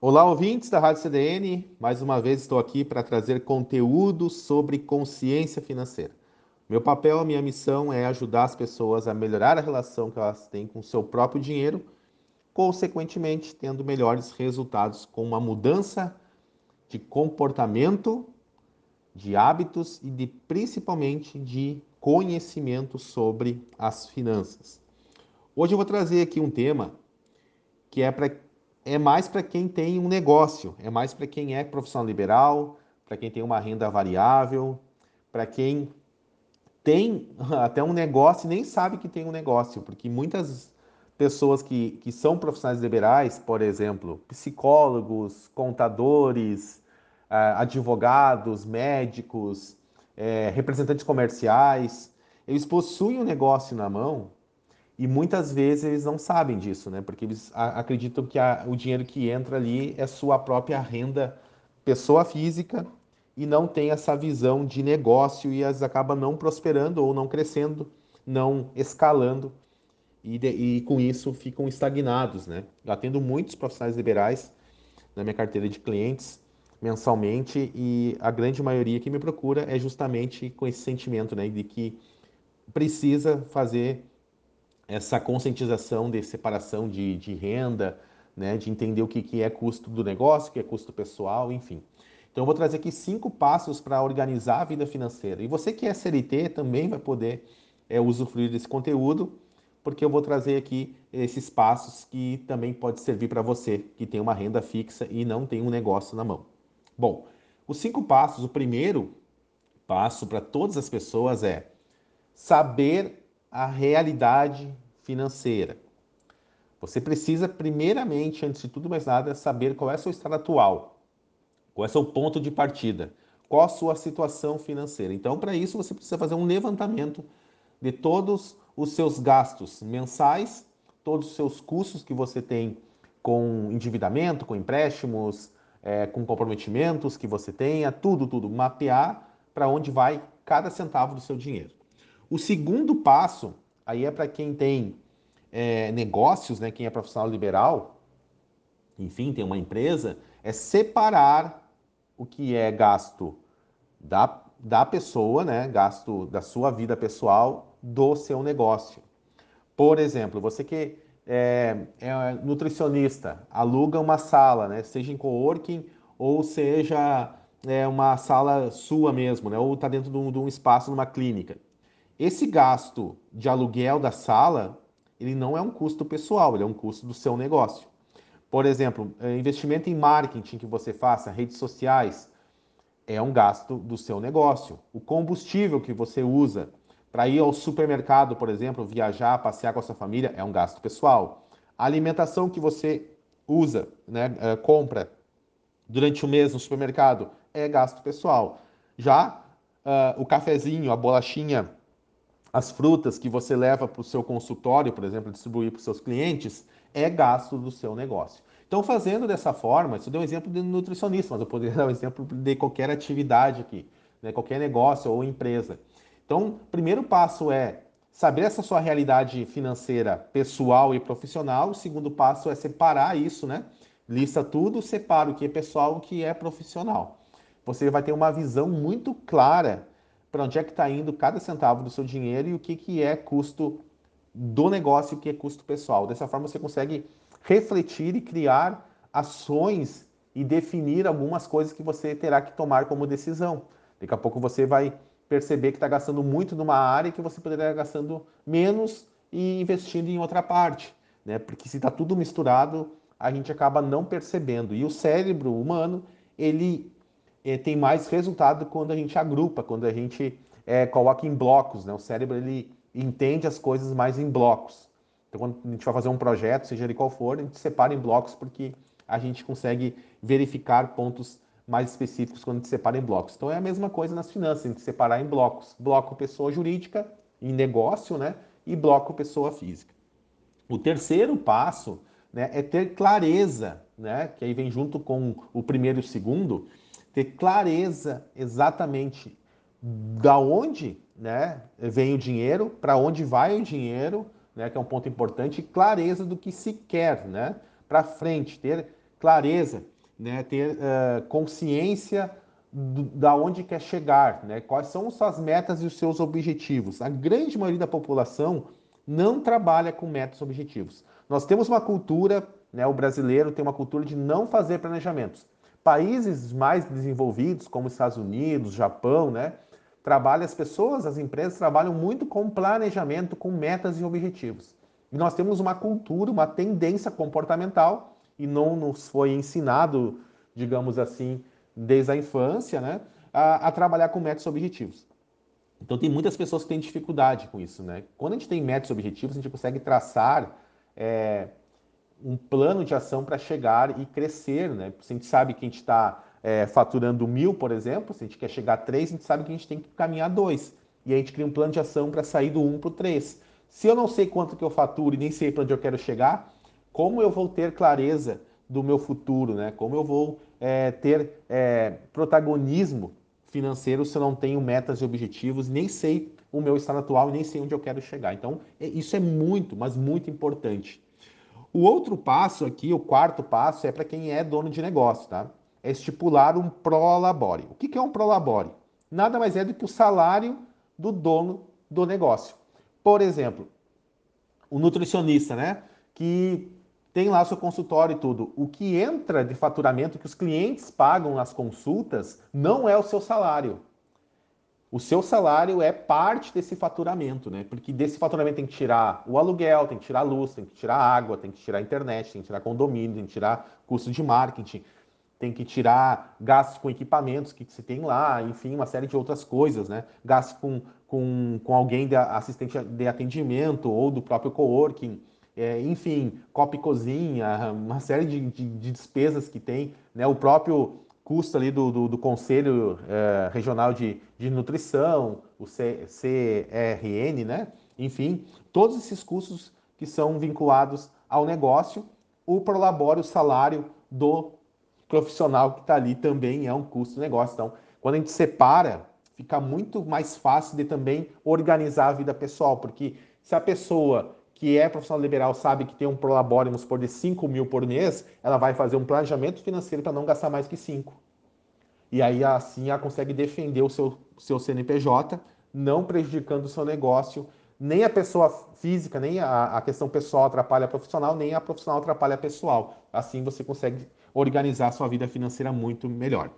Olá, ouvintes da Rádio CDN. Mais uma vez estou aqui para trazer conteúdo sobre consciência financeira. Meu papel, minha missão é ajudar as pessoas a melhorar a relação que elas têm com o seu próprio dinheiro, consequentemente, tendo melhores resultados com uma mudança de comportamento, de hábitos e de principalmente de conhecimento sobre as finanças. Hoje eu vou trazer aqui um tema que é para é mais para quem tem um negócio, é mais para quem é profissional liberal, para quem tem uma renda variável, para quem tem até um negócio e nem sabe que tem um negócio, porque muitas pessoas que, que são profissionais liberais, por exemplo, psicólogos, contadores, ah, advogados, médicos, é, representantes comerciais, eles possuem um negócio na mão e muitas vezes eles não sabem disso, né? Porque eles acreditam que a, o dinheiro que entra ali é sua própria renda pessoa física e não tem essa visão de negócio e as acaba não prosperando ou não crescendo, não escalando e, de, e com isso ficam estagnados, né? Eu atendo muitos profissionais liberais na minha carteira de clientes mensalmente e a grande maioria que me procura é justamente com esse sentimento, né, de que precisa fazer essa conscientização de separação de, de renda, né, de entender o que, que é custo do negócio, o que é custo pessoal, enfim. Então eu vou trazer aqui cinco passos para organizar a vida financeira. E você que é CLT também vai poder é, usufruir desse conteúdo, porque eu vou trazer aqui esses passos que também pode servir para você que tem uma renda fixa e não tem um negócio na mão. Bom, os cinco passos, o primeiro passo para todas as pessoas é saber a realidade financeira. Você precisa, primeiramente, antes de tudo mais nada, saber qual é o seu estado atual, qual é o seu ponto de partida, qual a sua situação financeira. Então, para isso, você precisa fazer um levantamento de todos os seus gastos mensais, todos os seus custos que você tem com endividamento, com empréstimos, é, com comprometimentos que você tenha, tudo, tudo, mapear para onde vai cada centavo do seu dinheiro. O segundo passo, aí é para quem tem é, negócios, né, quem é profissional liberal, enfim, tem uma empresa, é separar o que é gasto da, da pessoa, né, gasto da sua vida pessoal, do seu negócio. Por exemplo, você que é, é nutricionista, aluga uma sala, né, seja em coworking ou seja é, uma sala sua mesmo, né, ou está dentro de um, de um espaço numa clínica. Esse gasto de aluguel da sala, ele não é um custo pessoal, ele é um custo do seu negócio. Por exemplo, é, investimento em marketing que você faça, redes sociais, é um gasto do seu negócio. O combustível que você usa para ir ao supermercado, por exemplo, viajar, passear com a sua família, é um gasto pessoal. A alimentação que você usa, né, é, compra durante o mês no supermercado, é gasto pessoal. Já uh, o cafezinho, a bolachinha as frutas que você leva para o seu consultório, por exemplo, distribuir para os seus clientes, é gasto do seu negócio. Então, fazendo dessa forma, isso deu um exemplo de nutricionista, mas eu poderia dar um exemplo de qualquer atividade aqui, né? qualquer negócio ou empresa. Então, primeiro passo é saber essa sua realidade financeira pessoal e profissional. O segundo passo é separar isso, né? Lista tudo, separa o que é pessoal e o que é profissional. Você vai ter uma visão muito clara para onde é que está indo cada centavo do seu dinheiro e o que, que é custo do negócio e o que é custo pessoal. Dessa forma você consegue refletir e criar ações e definir algumas coisas que você terá que tomar como decisão. Daqui a pouco você vai perceber que está gastando muito numa área que você poderia estar gastando menos e investindo em outra parte, né? Porque se está tudo misturado, a gente acaba não percebendo. E o cérebro humano, ele tem mais resultado quando a gente agrupa, quando a gente é, coloca em blocos. Né? O cérebro ele entende as coisas mais em blocos. Então, quando a gente vai fazer um projeto, seja ele qual for, a gente separa em blocos porque a gente consegue verificar pontos mais específicos quando a gente separa em blocos. Então, é a mesma coisa nas finanças, a gente separar em blocos. Bloco pessoa jurídica, em negócio, né? E bloco pessoa física. O terceiro passo né, é ter clareza, né? Que aí vem junto com o primeiro e o segundo, ter clareza exatamente da onde né, vem o dinheiro, para onde vai o dinheiro, né, que é um ponto importante, e clareza do que se quer né, para frente, ter clareza, né? ter uh, consciência do, da onde quer chegar, né? quais são suas metas e os seus objetivos. A grande maioria da população não trabalha com metas e objetivos. Nós temos uma cultura, né, o brasileiro tem uma cultura de não fazer planejamentos. Países mais desenvolvidos, como Estados Unidos, Japão, né, trabalham, as pessoas, as empresas trabalham muito com planejamento, com metas e objetivos. E nós temos uma cultura, uma tendência comportamental, e não nos foi ensinado, digamos assim, desde a infância, né, a, a trabalhar com metas e objetivos. Então tem muitas pessoas que têm dificuldade com isso, né? Quando a gente tem metas e objetivos, a gente consegue traçar é, um plano de ação para chegar e crescer, né? Se a gente sabe que a gente está é, faturando mil, por exemplo, se a gente quer chegar a três, a gente sabe que a gente tem que caminhar dois. E a gente cria um plano de ação para sair do um para o três. Se eu não sei quanto que eu faturo e nem sei para onde eu quero chegar, como eu vou ter clareza do meu futuro, né? Como eu vou é, ter é, protagonismo financeiro se eu não tenho metas e objetivos, nem sei o meu estado atual e nem sei onde eu quero chegar. Então, é, isso é muito, mas muito importante. O outro passo aqui, o quarto passo, é para quem é dono de negócio, tá? É estipular um prolabore. O que é um prolabore? Nada mais é do que o salário do dono do negócio. Por exemplo, o nutricionista, né? Que tem lá seu consultório e tudo. O que entra de faturamento que os clientes pagam nas consultas não é o seu salário. O seu salário é parte desse faturamento, né? Porque desse faturamento tem que tirar o aluguel, tem que tirar a luz, tem que tirar a água, tem que tirar a internet, tem que tirar condomínio, tem que tirar custo de marketing, tem que tirar gastos com equipamentos que você tem lá, enfim, uma série de outras coisas, né? Gastos com, com, com alguém de assistente de atendimento ou do próprio coworking é, enfim, copa e cozinha, uma série de, de, de, despesas que tem, né? o próprio custo ali do, do, do Conselho é, Regional de, de Nutrição, o C, CRN, né? enfim, todos esses custos que são vinculados ao negócio, o prolabore, o salário do profissional que está ali também é um custo do negócio. Então, quando a gente separa, fica muito mais fácil de também organizar a vida pessoal, porque se a pessoa que é profissional liberal sabe que tem um prolabore, vamos supor, de 5 mil por mês, ela vai fazer um planejamento financeiro para não gastar mais que 5. E aí, assim, ela consegue defender o seu, seu CNPJ, não prejudicando o seu negócio. Nem a pessoa física, nem a, a questão pessoal atrapalha a profissional, nem a profissional atrapalha a pessoal. Assim, você consegue organizar a sua vida financeira muito melhor.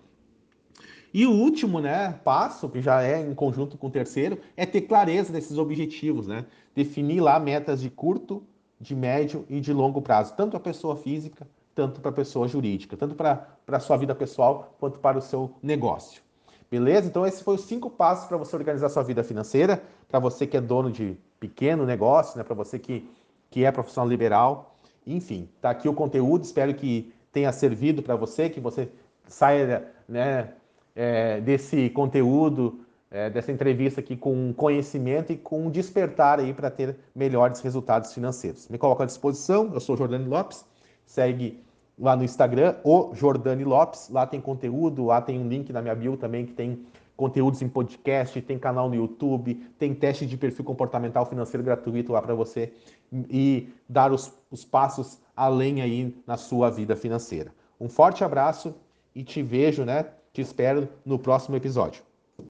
E o último né, passo, que já é em conjunto com o terceiro, é ter clareza desses objetivos, né? Definir lá metas de curto, de médio e de longo prazo, tanto para a pessoa física, tanto para a pessoa jurídica, tanto para a sua vida pessoal quanto para o seu negócio. Beleza? Então, esses foram os cinco passos para você organizar sua vida financeira, para você que é dono de pequeno negócio, né? para você que, que é profissional liberal. Enfim, tá aqui o conteúdo, espero que tenha servido para você, que você saia né, é, desse conteúdo, é, dessa entrevista aqui com conhecimento e com despertar aí para ter melhores resultados financeiros. Me coloco à disposição, eu sou Jordani Lopes, segue lá no Instagram, o Jordani Lopes, lá tem conteúdo, lá tem um link na minha bio também que tem conteúdos em podcast, tem canal no YouTube, tem teste de perfil comportamental financeiro gratuito lá para você e dar os, os passos além aí na sua vida financeira. Um forte abraço e te vejo, né, te espero no próximo episódio.